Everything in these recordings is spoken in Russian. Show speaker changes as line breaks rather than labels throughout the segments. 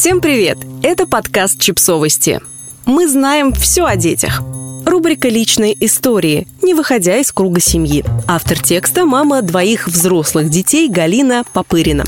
Всем привет! Это подкаст «Чипсовости». Мы знаем все о детях. Рубрика «Личные истории», не выходя из круга семьи. Автор текста – мама двоих взрослых детей Галина Попырина.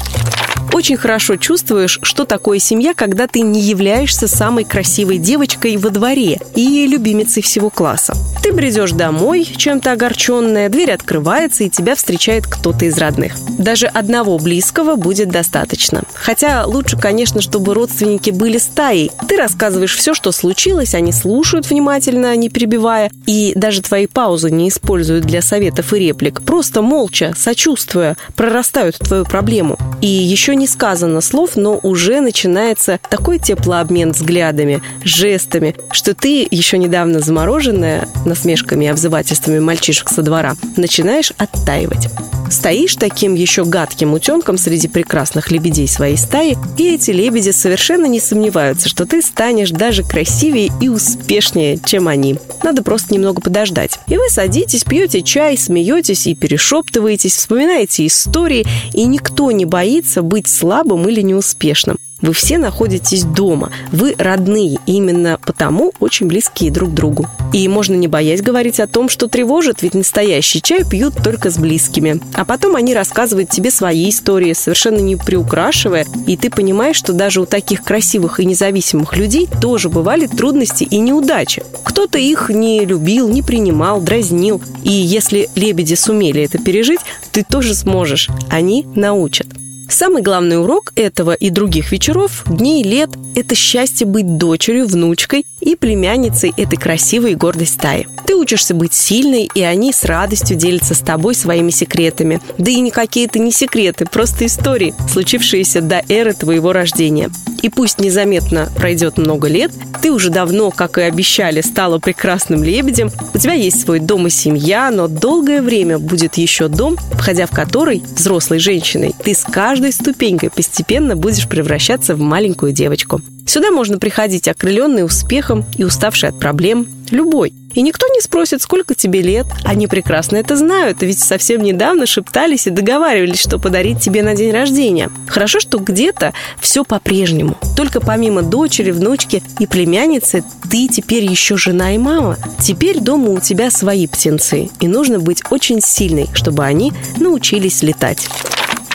Очень хорошо чувствуешь, что такое семья, когда ты не являешься самой красивой девочкой во дворе и любимицей всего класса. Ты бредешь домой, чем-то огорченная, дверь открывается, и тебя встречает кто-то из родных. Даже одного близкого будет достаточно. Хотя лучше, конечно, чтобы родственники были стаей. Ты рассказываешь все, что случилось, они слушают внимательно, не перебивая, и даже твои паузы не используют для советов и реплик. Просто молча, сочувствуя, прорастают твою проблему. И еще не сказано слов, но уже начинается такой теплообмен взглядами, жестами, что ты, еще недавно замороженная насмешками и обзывательствами мальчишек со двора, начинаешь оттаивать. Стоишь таким еще гадким утенком среди прекрасных лебедей своей стаи, и эти лебеди совершенно не сомневаются, что ты станешь даже красивее и успешнее, чем они. Надо просто немного подождать. И вы садитесь, пьете чай, смеетесь и перешептываетесь, вспоминаете истории, и никто не боится быть слабым или неуспешным. Вы все находитесь дома, вы родные, и именно потому очень близкие друг к другу. И можно не боясь говорить о том, что тревожит, ведь настоящий чай пьют только с близкими. А потом они рассказывают тебе свои истории, совершенно не приукрашивая, и ты понимаешь, что даже у таких красивых и независимых людей тоже бывали трудности и неудачи. Кто-то их не любил, не принимал, дразнил. И если лебеди сумели это пережить, ты тоже сможешь. Они научат. Самый главный урок этого и других вечеров, дней, лет – это счастье быть дочерью, внучкой и племянницей этой красивой и гордой стаи. Ты учишься быть сильной, и они с радостью делятся с тобой своими секретами. Да и никакие это не секреты, просто истории, случившиеся до эры твоего рождения. И пусть незаметно пройдет много лет, ты уже давно, как и обещали, стала прекрасным лебедем, у тебя есть свой дом и семья, но долгое время будет еще дом, входя в который, взрослой женщиной, ты с каждой ступенькой постепенно будешь превращаться в маленькую девочку. Сюда можно приходить окрыленный успехом и уставший от проблем, любой. И никто не спросит, сколько тебе лет. Они прекрасно это знают, ведь совсем недавно шептались и договаривались, что подарить тебе на день рождения. Хорошо, что где-то все по-прежнему. Только помимо дочери, внучки и племянницы, ты теперь еще жена и мама. Теперь дома у тебя свои птенцы, и нужно быть очень сильной, чтобы они научились летать.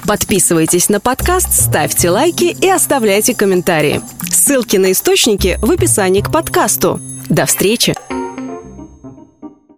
Подписывайтесь на подкаст, ставьте лайки и оставляйте комментарии. Ссылки на источники в описании к подкасту. До встречи!